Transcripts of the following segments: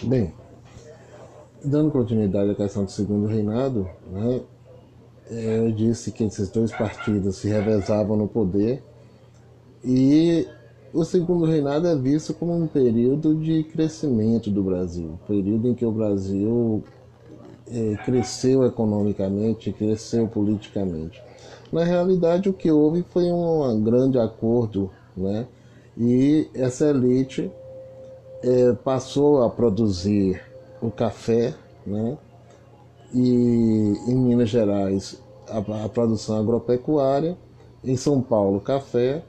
Bem, dando continuidade à questão do segundo reinado, né, eu disse que esses dois partidos se revezavam no poder e o segundo reinado é visto como um período de crescimento do Brasil, período em que o Brasil é, cresceu economicamente, cresceu politicamente. Na realidade, o que houve foi um grande acordo, né? E essa elite é, passou a produzir o café, né? E em Minas Gerais a, a produção agropecuária, em São Paulo café.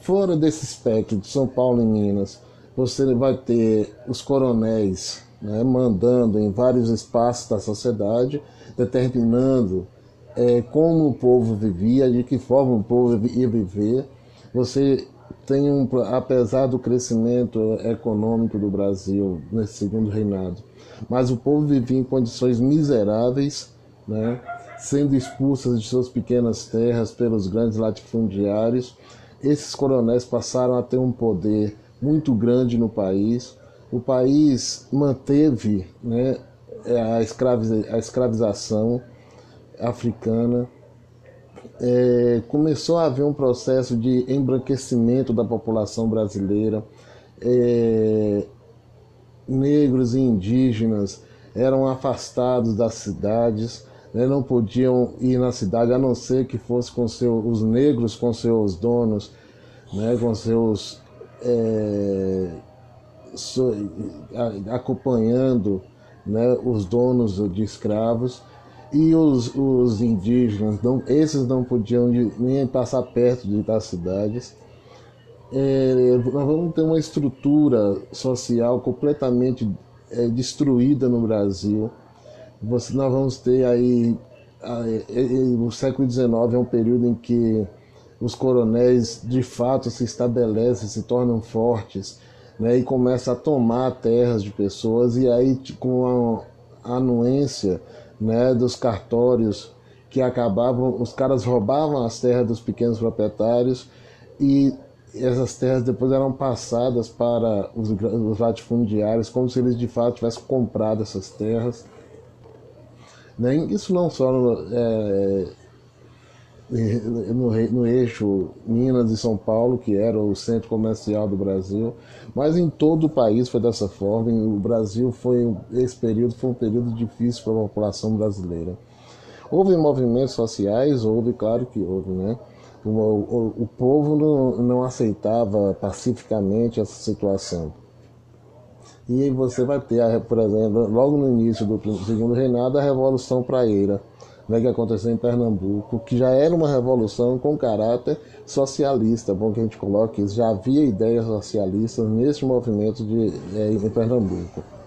Fora desse espectro de São Paulo e Minas, você vai ter os coronéis né, mandando em vários espaços da sociedade, determinando é, como o povo vivia, de que forma o povo ia viver. Você tem um, apesar do crescimento econômico do Brasil nesse segundo reinado, mas o povo vivia em condições miseráveis, né, sendo expulsas de suas pequenas terras pelos grandes latifundiários. Esses coronéis passaram a ter um poder muito grande no país. O país manteve né, a, a escravização africana é, começou a haver um processo de embranquecimento da população brasileira. É, negros e indígenas eram afastados das cidades, né, não podiam ir na cidade a não ser que fosse com seu, os negros com seus donos, né, com seus é, so, acompanhando né, os donos de escravos e os, os indígenas, não, esses não podiam nem passar perto de, das cidades. É, nós vamos ter uma estrutura social completamente é, destruída no Brasil. Você, nós vamos ter aí. A, a, o século XIX é um período em que os coronéis de fato se estabelecem, se tornam fortes né, e começam a tomar terras de pessoas, e aí com a anuência né, dos cartórios que acabavam, os caras roubavam as terras dos pequenos proprietários e essas terras depois eram passadas para os, os latifundiários como se eles de fato tivessem comprado essas terras. Né? Isso não só é, no, no, eixo Minas e São Paulo, que era o centro comercial do Brasil, mas em todo o país foi dessa forma. O Brasil foi esse período foi um período difícil para a população brasileira. Houve movimentos sociais, houve, claro que houve, né? O, o, o povo não, não aceitava pacificamente essa situação. E você vai ter, por exemplo, logo no início do segundo reinado, a Revolução Praeira, né, que aconteceu em Pernambuco, que já era uma revolução com caráter socialista, bom que a gente coloque, já havia ideias socialistas nesse movimento de, é, em Pernambuco.